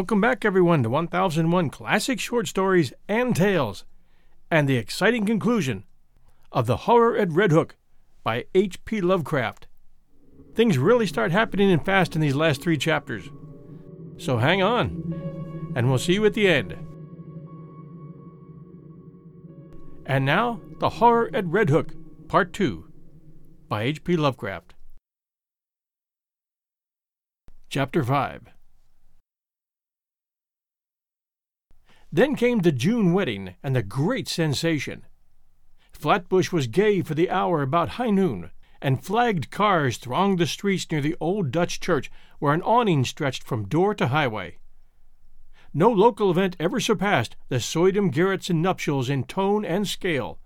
Welcome back, everyone, to 1001 Classic Short Stories and Tales, and the exciting conclusion of The Horror at Red Hook by H.P. Lovecraft. Things really start happening and fast in these last three chapters. So hang on, and we'll see you at the end. And now, The Horror at Red Hook, Part 2, by H.P. Lovecraft. Chapter 5 Then came the June wedding and the great sensation. Flatbush was gay for the hour about high noon, and flagged cars thronged the streets near the old Dutch church where an awning stretched from door to highway. No local event ever surpassed the Suydam Gerritsen nuptials in tone and scale,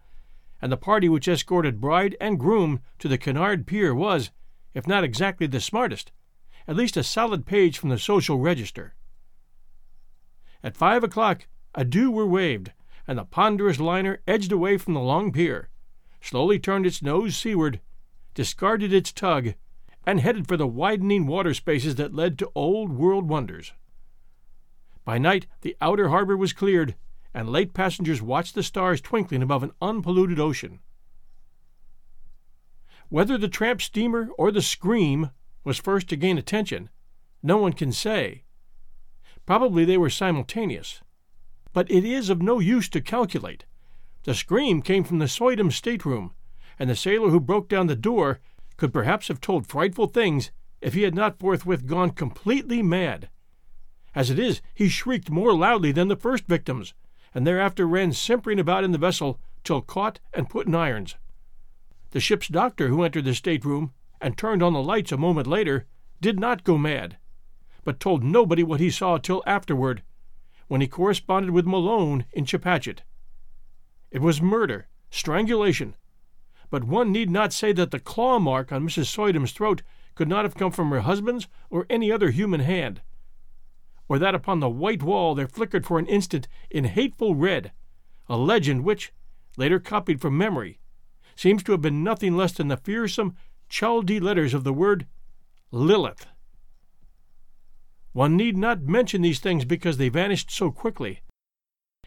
and the party which escorted bride and groom to the Cunard Pier was, if not exactly the smartest, at least a solid page from the social register. At five o'clock adieu were waved, and the ponderous liner edged away from the long pier, slowly turned its nose seaward, discarded its tug, and headed for the widening water spaces that led to old world wonders. By night the outer harbor was cleared, and late passengers watched the stars twinkling above an unpolluted ocean. Whether the tramp steamer or the Scream was first to gain attention, no one can say. Probably they were simultaneous but it is of no use to calculate. The scream came from the Suydam stateroom, and the sailor who broke down the door could perhaps have told frightful things if he had not forthwith gone completely mad. As it is, he shrieked more loudly than the first victims, and thereafter ran simpering about in the vessel till caught and put in irons. The ship's doctor, who entered the stateroom and turned on the lights a moment later, did not go mad, but told nobody what he saw till afterward when he corresponded with Malone in Chepachet. It was murder, strangulation, but one need not say that the claw mark on Mrs. Suydam's throat could not have come from her husband's or any other human hand, or that upon the white wall there flickered for an instant in hateful red a legend which, later copied from memory, seems to have been nothing less than the fearsome Chaldee letters of the word Lilith. One need not mention these things because they vanished so quickly.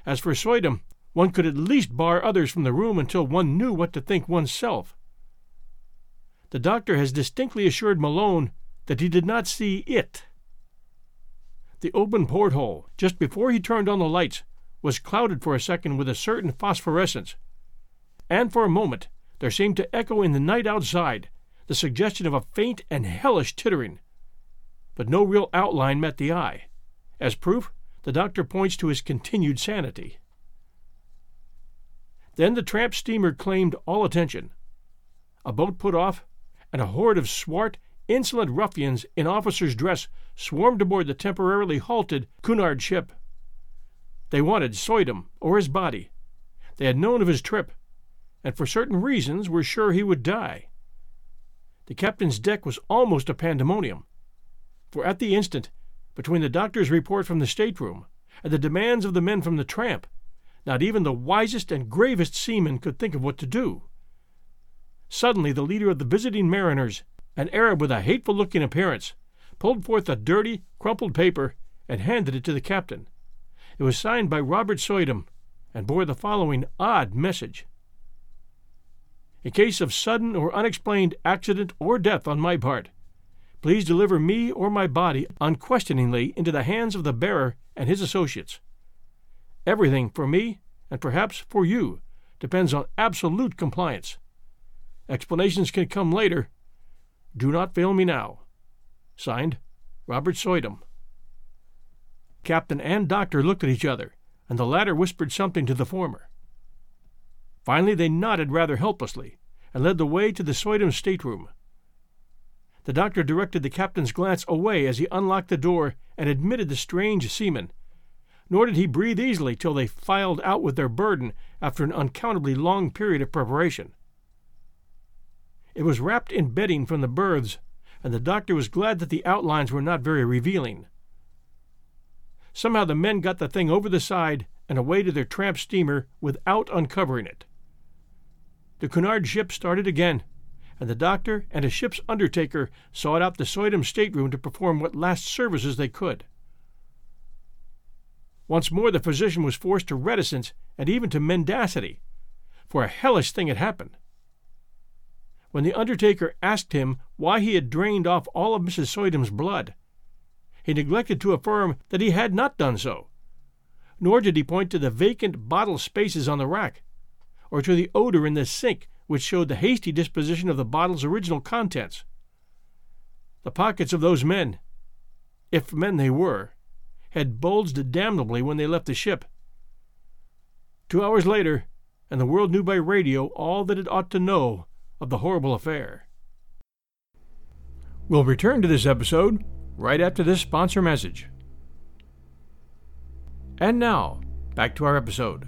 As for Suydam, one could at least bar others from the room until one knew what to think oneself. The doctor has distinctly assured Malone that he did not see it. The open porthole, just before he turned on the lights, was clouded for a second with a certain phosphorescence, and for a moment there seemed to echo in the night outside the suggestion of a faint and hellish tittering but no real outline met the eye. As proof, the doctor points to his continued sanity. Then the tramp steamer claimed all attention. A boat put off, and a horde of swart, insolent ruffians in officer's dress swarmed aboard the temporarily halted Cunard ship. They wanted Suydam or his body. They had known of his trip, and for certain reasons were sure he would die. The captain's deck was almost a pandemonium for at the instant, between the doctor's report from the stateroom and the demands of the men from the tramp, not even the wisest and gravest seaman could think of what to do. Suddenly, the leader of the visiting mariners, an Arab with a hateful looking appearance, pulled forth a dirty, crumpled paper and handed it to the captain. It was signed by Robert Suydam and bore the following odd message In case of sudden or unexplained accident or death on my part, Please deliver me or my body unquestioningly into the hands of the bearer and his associates. Everything for me, and perhaps for you, depends on absolute compliance. Explanations can come later. Do not fail me now. Signed, Robert Suydam. Captain and doctor looked at each other, and the latter whispered something to the former. Finally, they nodded rather helplessly and led the way to the Suydam stateroom. The doctor directed the captain's glance away as he unlocked the door and admitted the strange seamen. Nor did he breathe easily till they filed out with their burden after an uncountably long period of preparation. It was wrapped in bedding from the berths, and the doctor was glad that the outlines were not very revealing. Somehow the men got the thing over the side and away to their tramp steamer without uncovering it. The Cunard ship started again, and the doctor and a ship's undertaker sought out the Suydam stateroom to perform what last services they could. Once more the physician was forced to reticence and even to mendacity, for a hellish thing had happened. When the undertaker asked him why he had drained off all of Mrs. Suydam's blood, he neglected to affirm that he had not done so, nor did he point to the vacant bottle spaces on the rack, or to the odor in the sink which showed the hasty disposition of the bottle's original contents. The pockets of those men, if men they were, had bulged damnably when they left the ship. Two hours later, and the world knew by radio all that it ought to know of the horrible affair. We'll return to this episode right after this sponsor message. And now, back to our episode.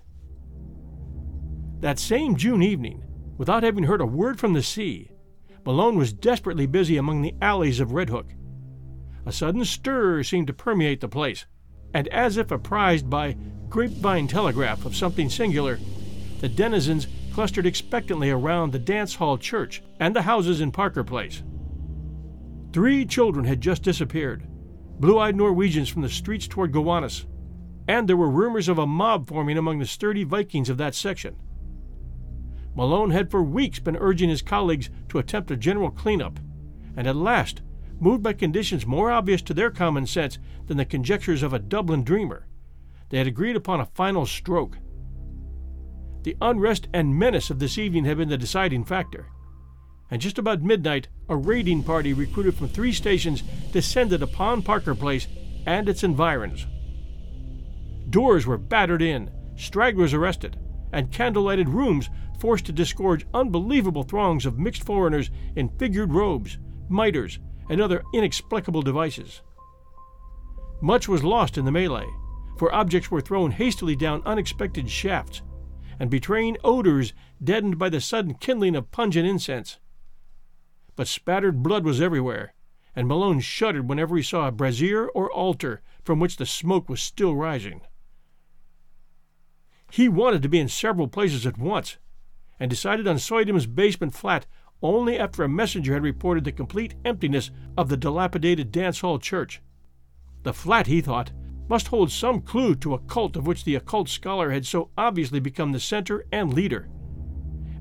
That same June evening, without having heard a word from the sea, Malone was desperately busy among the alleys of Red Hook. A sudden stir seemed to permeate the place, and as if apprised by grapevine telegraph of something singular, the denizens clustered expectantly around the dance hall church and the houses in Parker Place. Three children had just disappeared, blue eyed Norwegians from the streets toward Gowanus, and there were rumors of a mob forming among the sturdy Vikings of that section. Malone had for weeks been urging his colleagues to attempt a general cleanup, and at last, moved by conditions more obvious to their common sense than the conjectures of a Dublin dreamer, they had agreed upon a final stroke. The unrest and menace of this evening had been the deciding factor. And just about midnight, a raiding party recruited from three stations descended upon Parker Place and its environs. Doors were battered in, stragglers arrested, and candle-lighted rooms forced to disgorge unbelievable throngs of mixed foreigners in figured robes, mitres, and other inexplicable devices. Much was lost in the melee, for objects were thrown hastily down unexpected shafts, and betraying odors deadened by the sudden kindling of pungent incense. But spattered blood was everywhere, and Malone shuddered whenever he saw a brazier or altar from which the smoke was still rising. He wanted to be in several places at once, and decided on Suydam's basement flat only after a messenger had reported the complete emptiness of the dilapidated dance hall church. The flat, he thought, must hold some clue to a cult of which the occult scholar had so obviously become the center and leader.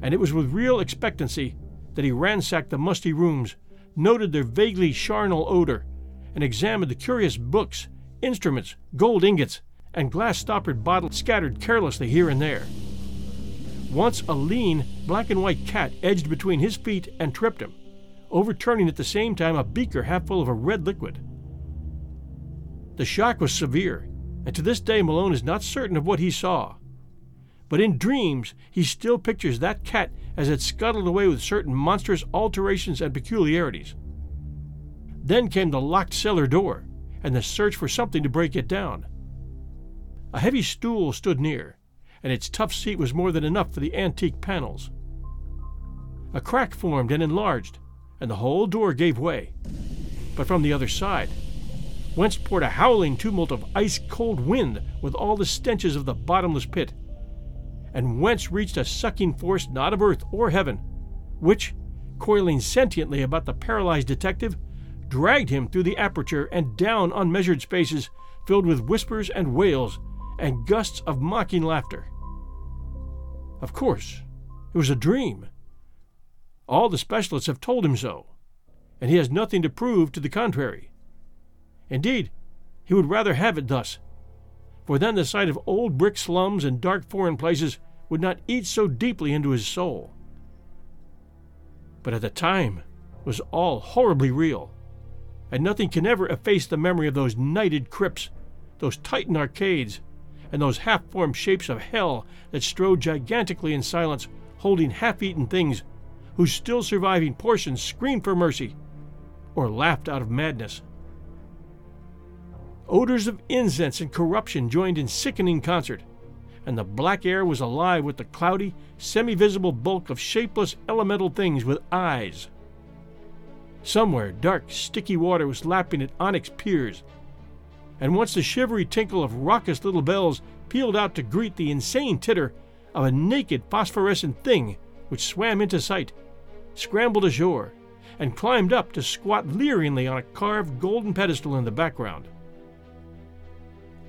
And it was with real expectancy that he ransacked the musty rooms, noted their vaguely charnel odor, and examined the curious books, instruments, gold ingots, and glass stoppered bottles scattered carelessly here and there. Once a lean, black and white cat edged between his feet and tripped him, overturning at the same time a beaker half full of a red liquid. The shock was severe, and to this day Malone is not certain of what he saw. But in dreams, he still pictures that cat as it scuttled away with certain monstrous alterations and peculiarities. Then came the locked cellar door, and the search for something to break it down. A heavy stool stood near, and its tough seat was more than enough for the antique panels. A crack formed and enlarged, and the whole door gave way. But from the other side, whence poured a howling tumult of ice cold wind with all the stenches of the bottomless pit, and whence reached a sucking force not of earth or heaven, which, coiling sentiently about the paralyzed detective, dragged him through the aperture and down unmeasured spaces filled with whispers and wails and gusts of mocking laughter. Of course, it was a dream. All the specialists have told him so, and he has nothing to prove to the contrary. Indeed, he would rather have it thus, for then the sight of old brick slums and dark foreign places would not eat so deeply into his soul. But at the time, it was all horribly real, and nothing can ever efface the memory of those nighted crypts, those titan arcades, and those half formed shapes of hell that strode gigantically in silence, holding half eaten things, whose still surviving portions screamed for mercy or laughed out of madness. Odors of incense and corruption joined in sickening concert, and the black air was alive with the cloudy, semi visible bulk of shapeless elemental things with eyes. Somewhere, dark, sticky water was lapping at onyx piers, and once the shivery tinkle of raucous little bells pealed out to greet the insane titter of a naked phosphorescent thing which swam into sight, scrambled ashore, and climbed up to squat leeringly on a carved golden pedestal in the background.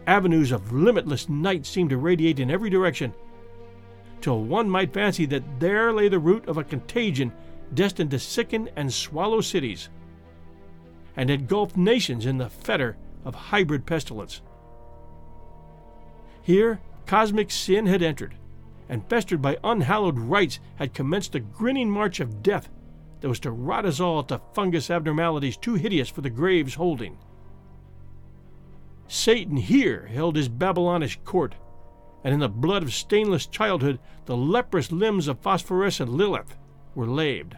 Avenues of limitless night seemed to radiate in every direction, till one might fancy that there lay the root of a contagion destined to sicken and swallow cities, and engulf nations in the fetter of hybrid pestilence. Here, cosmic sin had entered, and festered by unhallowed rites had commenced the grinning march of death that was to rot us all to fungus abnormalities too hideous for the grave's holding. Satan here held his Babylonish court, and in the blood of stainless childhood the leprous limbs of phosphorescent Lilith were laved.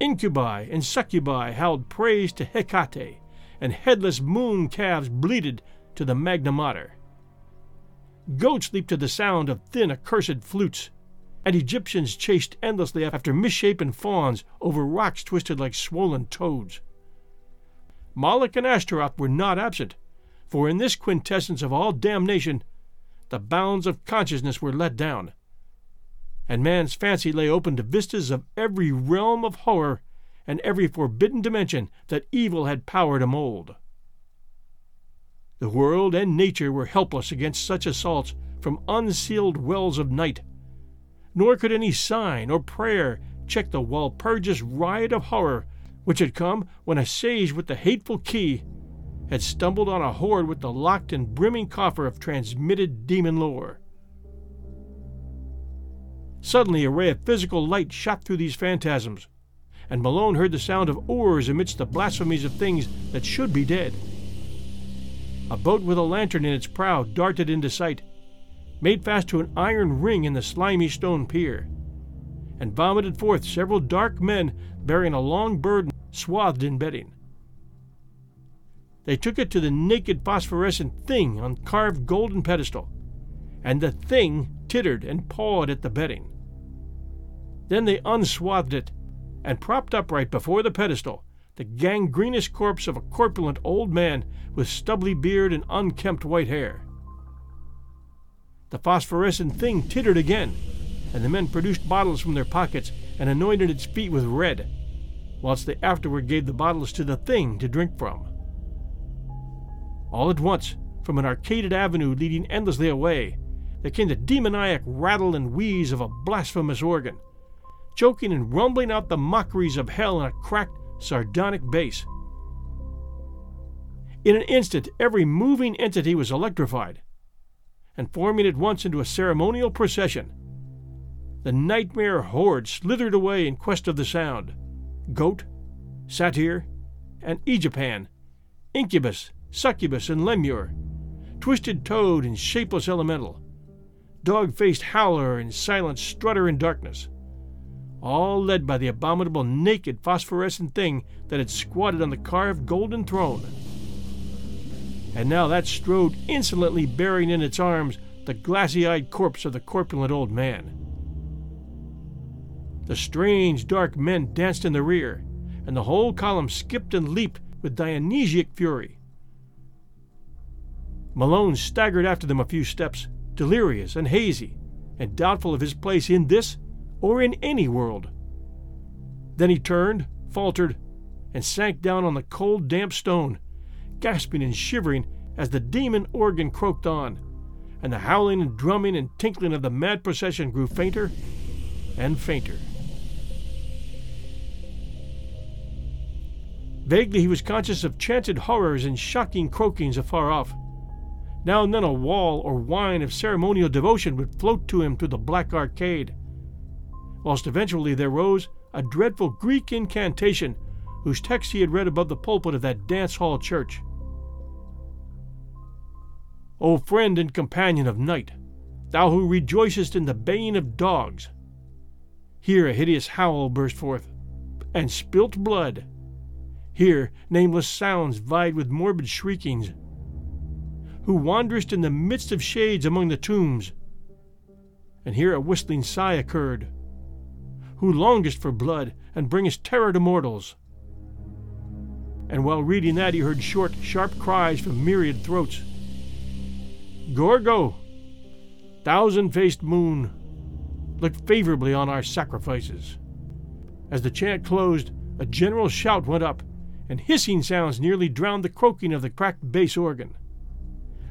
Incubi and succubi howled praise to Hecate, and headless moon calves bleated to the Magna Mater. Goats leaped to the sound of thin, accursed flutes, and Egyptians chased endlessly after misshapen fawns over rocks twisted like swollen toads. Moloch and Ashtaroth were not absent, for in this quintessence of all damnation, the bounds of consciousness were let down, and man's fancy lay open to vistas of every realm of horror and every forbidden dimension that evil had power to mold. The world and nature were helpless against such assaults from unsealed wells of night, nor could any sign or prayer check the Walpurgis riot of horror which had come when a sage with the hateful key had stumbled on a hoard with the locked and brimming coffer of transmitted demon lore. Suddenly, a ray of physical light shot through these phantasms, and Malone heard the sound of oars amidst the blasphemies of things that should be dead. A boat with a lantern in its prow darted into sight, made fast to an iron ring in the slimy stone pier, and vomited forth several dark men bearing a long burden swathed in bedding. They took it to the naked phosphorescent thing on carved golden pedestal, and the thing tittered and pawed at the bedding. Then they unswathed it, and propped upright before the pedestal the gangrenous corpse of a corpulent old man with stubbly beard and unkempt white hair. The phosphorescent thing tittered again, and the men produced bottles from their pockets and anointed its feet with red, whilst they afterward gave the bottles to the thing to drink from. All at once, from an arcaded avenue leading endlessly away, there came the demoniac rattle and wheeze of a blasphemous organ, choking and rumbling out the mockeries of hell in a cracked, sardonic bass. In an instant, every moving entity was electrified, and forming at once into a ceremonial procession. The nightmare horde slithered away in quest of the sound goat, satyr, and Aegipan, incubus, succubus, and lemure, twisted toad and shapeless elemental, dog faced howler and silent strutter in darkness, all led by the abominable naked phosphorescent thing that had squatted on the carved golden throne. And now that strode insolently bearing in its arms the glassy eyed corpse of the corpulent old man. The strange, dark men danced in the rear, and the whole column skipped and leaped with Dionysiac fury. Malone staggered after them a few steps, delirious and hazy, and doubtful of his place in this or in any world. Then he turned, faltered, and sank down on the cold, damp stone, gasping and shivering as the demon organ croaked on, and the howling and drumming and tinkling of the mad procession grew fainter and fainter. Vaguely he was conscious of chanted horrors and shocking croakings afar off. Now and then a wall or whine of ceremonial devotion would float to him through the black arcade, whilst eventually there rose a dreadful Greek incantation whose text he had read above the pulpit of that dance hall church. O friend and companion of night, thou who rejoicest in the baying of dogs! Here a hideous howl burst forth, and spilt blood Here nameless sounds vied with morbid shriekings. Who wanderest in the midst of shades among the tombs? And here a whistling sigh occurred. Who longest for blood and bringest terror to mortals? And while reading that, he heard short, sharp cries from myriad throats. Gorgo, thousand faced moon, look favorably on our sacrifices. As the chant closed, a general shout went up, and hissing sounds nearly drowned the croaking of the cracked bass organ.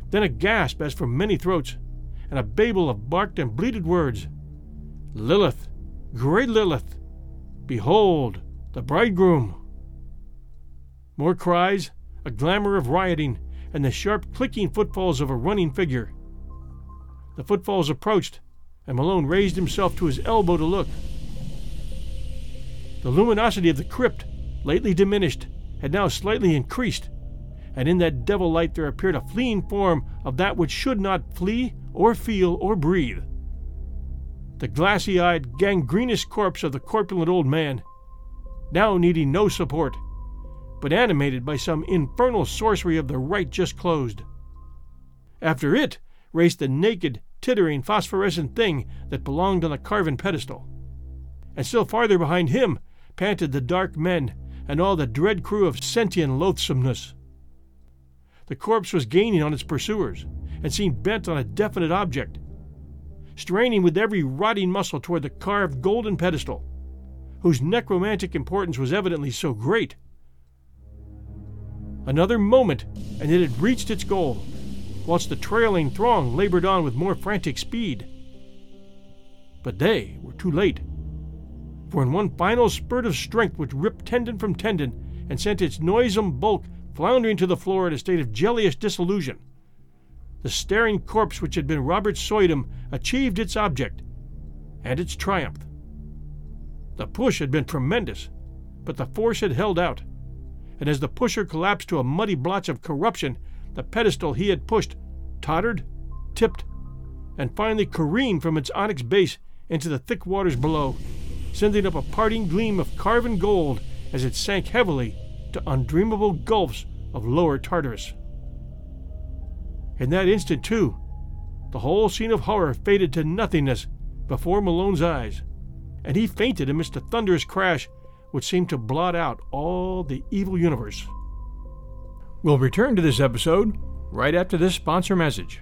Then a gasp as from many throats, and a babel of barked and bleated words. Lilith, great Lilith, behold the bridegroom. More cries, a glamour of rioting, and the sharp clicking footfalls of a running figure. The footfalls approached, and Malone raised himself to his elbow to look. The luminosity of the crypt, lately diminished, had now slightly increased, and in that devil light there appeared a fleeing form of that which should not flee, or feel, or breathe. The glassy eyed, gangrenous corpse of the corpulent old man, now needing no support, but animated by some infernal sorcery of the rite just closed. After it raced the naked, tittering, phosphorescent thing that belonged on the carven pedestal. And still farther behind him panted the dark men and all the dread crew of sentient loathsomeness. The corpse was gaining on its pursuers and seemed bent on a definite object, straining with every rotting muscle toward the carved golden pedestal, whose necromantic importance was evidently so great. Another moment, and it had reached its goal, whilst the trailing throng labored on with more frantic speed. But they were too late, for in one final spurt of strength which ripped tendon from tendon and sent its noisome bulk floundering to the floor in a state of jellious dissolution, the staring corpse which had been Robert Suydam achieved its object and its triumph. The push had been tremendous, but the force had held out, and as the pusher collapsed to a muddy blotch of corruption, the pedestal he had pushed tottered, tipped, and finally careened from its onyx base into the thick waters below, sending up a parting gleam of carven gold as it sank heavily to undreamable gulfs of lower Tartarus. In that instant, too, the whole scene of horror faded to nothingness before Malone's eyes, and he fainted amidst a thunderous crash which seemed to blot out all the evil universe. We'll return to this episode right after this sponsor message.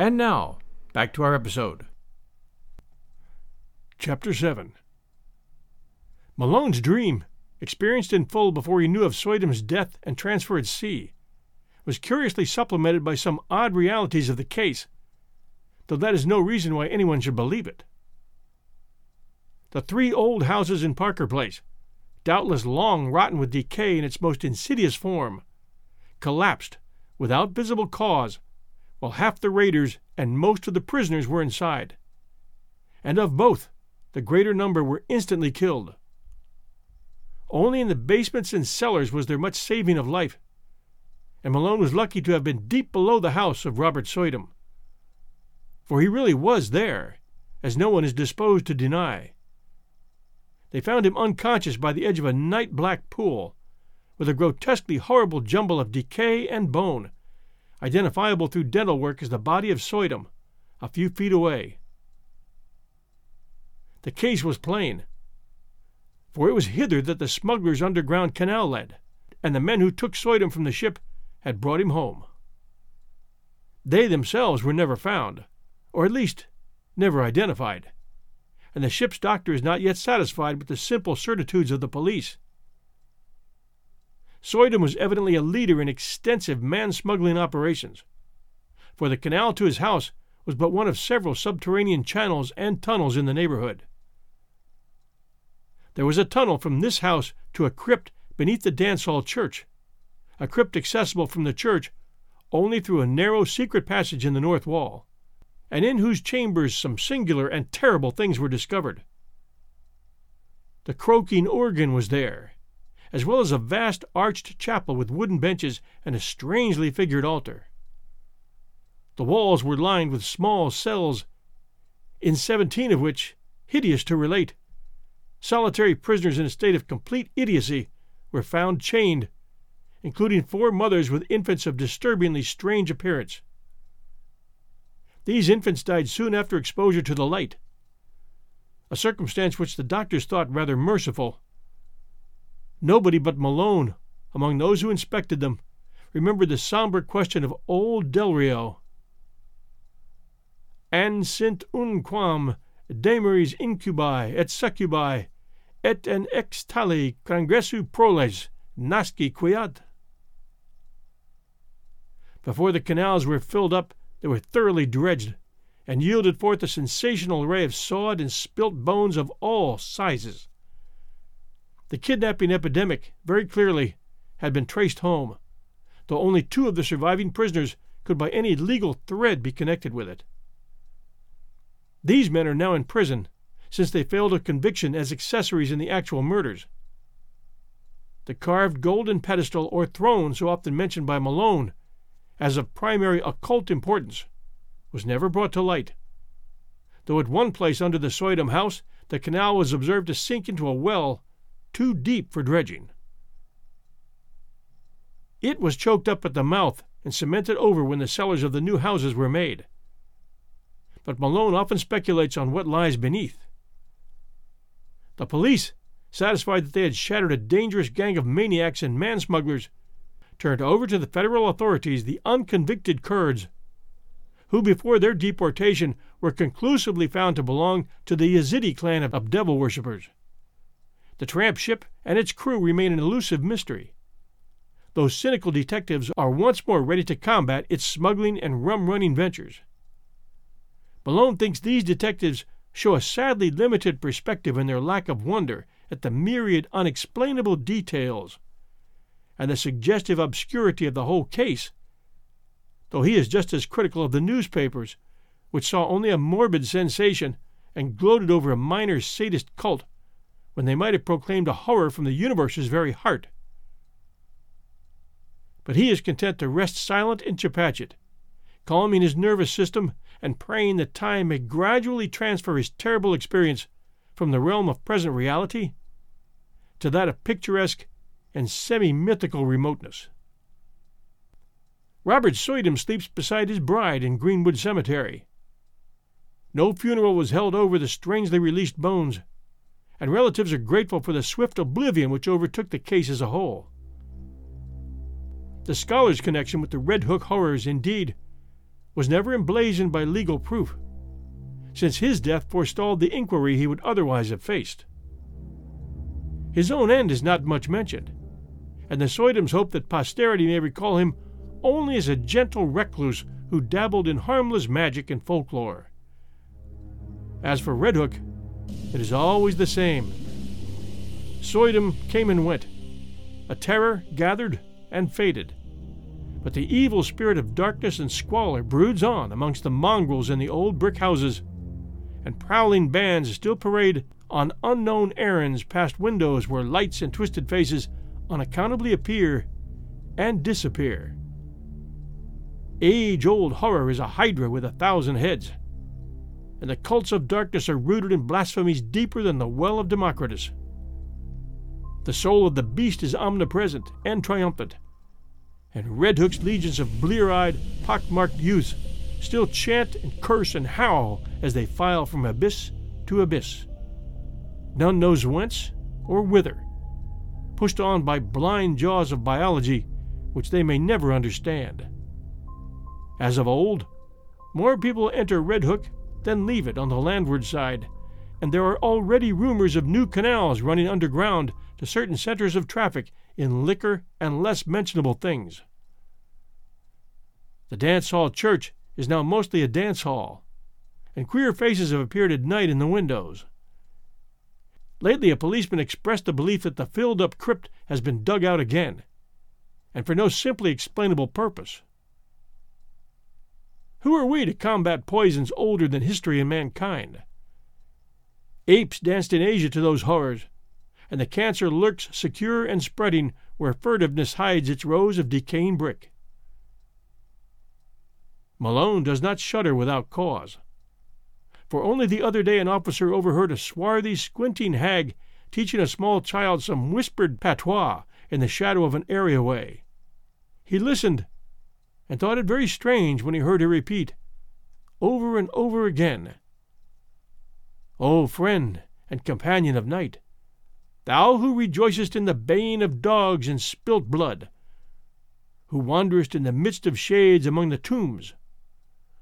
And now, back to our episode. Chapter 7 Malone's dream, experienced in full before he knew of Suydam's death and transfer at sea, was curiously supplemented by some odd realities of the case, though that is no reason why anyone should believe it. The three old houses in Parker Place, doubtless long rotten with decay in its most insidious form, collapsed without visible cause while half the raiders and most of the prisoners were inside. And of both, the greater number were instantly killed. Only in the basements and cellars was there much saving of life, and Malone was lucky to have been deep below the house of Robert Soydham. For he really was there, as no one is disposed to deny. They found him unconscious by the edge of a night black pool, with a grotesquely horrible jumble of decay and bone identifiable through dental work as the body of Soydham, a few feet away. The case was plain, for it was hither that the smuggler's underground canal led, and the men who took Soydham from the ship had brought him home. They themselves were never found, or at least never identified, and the ship's doctor is not yet satisfied with the simple certitudes of the police. Soydham was evidently a leader in extensive man smuggling operations, for the canal to his house was but one of several subterranean channels and tunnels in the neighborhood. There was a tunnel from this house to a crypt beneath the dance hall church, a crypt accessible from the church only through a narrow secret passage in the north wall, and in whose chambers some singular and terrible things were discovered. The croaking organ was there, as well as a vast arched chapel with wooden benches and a strangely figured altar. The walls were lined with small cells, in seventeen of which, hideous to relate, solitary prisoners in a state of complete idiocy were found chained, including four mothers with infants of disturbingly strange appearance. These infants died soon after exposure to the light, a circumstance which the doctors thought rather merciful. Nobody but Malone, among those who inspected them, remembered the sombre question of old Del Rio. An sint unquam demeris incubi et succubi et en ex tali congressu proles nasci quiat. Before the canals were filled up, they were thoroughly dredged, and yielded forth a sensational array of sawed and spilt bones of all sizes. The kidnapping epidemic, very clearly, had been traced home, though only two of the surviving prisoners could by any legal thread be connected with it. These men are now in prison, since they failed of conviction as accessories in the actual murders. The carved golden pedestal or throne so often mentioned by Malone as of primary occult importance was never brought to light, though at one place under the Suydam house the canal was observed to sink into a well too deep for dredging. It was choked up at the mouth and cemented over when the cellars of the new houses were made. But Malone often speculates on what lies beneath. The police, satisfied that they had shattered a dangerous gang of maniacs and man smugglers, turned over to the federal authorities the unconvicted Kurds, who before their deportation were conclusively found to belong to the Yazidi clan of devil worshippers. The tramp ship and its crew remain an elusive mystery. Those cynical detectives are once more ready to combat its smuggling and rum running ventures. Malone thinks these detectives show a sadly limited perspective in their lack of wonder at the myriad unexplainable details and the suggestive obscurity of the whole case, though he is just as critical of the newspapers, which saw only a morbid sensation and gloated over a minor sadist cult when they might have proclaimed a horror from the universe's very heart. But he is content to rest silent in Chepachet, calming his nervous system and praying that time may gradually transfer his terrible experience from the realm of present reality to that of picturesque and semi mythical remoteness. Robert Suydam sleeps beside his bride in Greenwood Cemetery. No funeral was held over the strangely released bones, and relatives are grateful for the swift oblivion which overtook the case as a whole. The scholar's connection with the Red Hook horrors, indeed, was never emblazoned by legal proof, since his death forestalled the inquiry he would otherwise have faced. His own end is not much mentioned, and the Suydams hope that posterity may recall him only as a gentle recluse who dabbled in harmless magic and folklore. As for Red Hook, it is always the same. Suydam came and went. A terror gathered and faded. But the evil spirit of darkness and squalor broods on amongst the mongrels in the old brick houses, and prowling bands still parade on unknown errands past windows where lights and twisted faces unaccountably appear and disappear. Age old horror is a hydra with a thousand heads, and the cults of darkness are rooted in blasphemies deeper than the well of Democritus. The soul of the beast is omnipresent and triumphant, and Red Hook's legions of blear eyed, pock-marked youths still chant and curse and howl as they file from abyss to abyss. None knows whence or whither, pushed on by blind jaws of biology which they may never understand. As of old, more people enter Red Hook than leave it on the landward side, and there are already rumors of new canals running underground to certain centers of traffic in liquor and less mentionable things. The dance hall church is now mostly a dance hall, and queer faces have appeared at night in the windows. Lately, a policeman expressed the belief that the filled up crypt has been dug out again, and for no simply explainable purpose. Who are we to combat poisons older than history and mankind? Apes danced in Asia to those horrors, and the cancer lurks secure and spreading where furtiveness hides its rows of decaying brick. Malone does not shudder without cause for only the other day an officer overheard a swarthy, squinting hag teaching a small child some whispered patois in the shadow of an areaway. He listened, and thought it very strange when he heard her repeat, over and over again, O friend and companion of night, thou who rejoicest in the baying of dogs and spilt blood, who wanderest in the midst of shades among the tombs,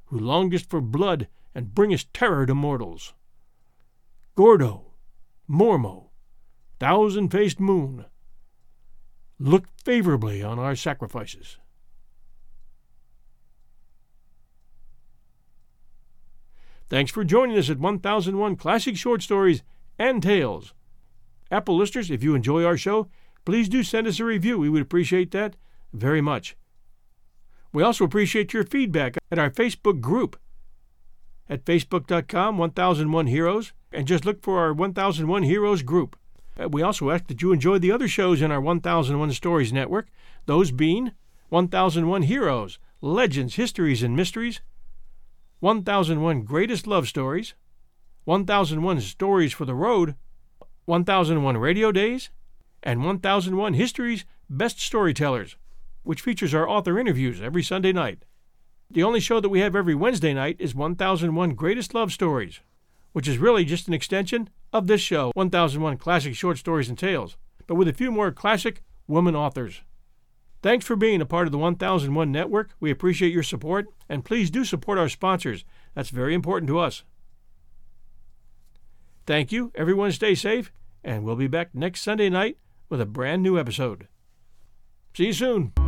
who longest for blood and bringest terror to mortals. Gorgo, Mormo, thousand faced moon, look favorably on our sacrifices. Thanks for joining us at 1001 Classic Short Stories and Tales. Apple listeners, if you enjoy our show, please do send us a review. We would appreciate that very much. We also appreciate your feedback at our Facebook group at facebook.com 1001 Heroes and just look for our 1001 Heroes group. Uh, we also ask that you enjoy the other shows in our 1001 Stories network, those being 1001 Heroes, Legends, Histories, and Mysteries, 1001 Greatest Love Stories, 1001 Stories for the Road, 1001 Radio Days, and 1001 History's Best Storytellers, which features our author interviews every Sunday night. The only show that we have every Wednesday night is 1001 Greatest Love Stories, which is really just an extension of this show, 1001 Classic Short Stories and Tales, but with a few more classic woman authors. Thanks for being a part of the 1001 Network. We appreciate your support, and please do support our sponsors. That's very important to us. Thank you. Everyone stay safe, and we'll be back next Sunday night with a brand new episode. See you soon.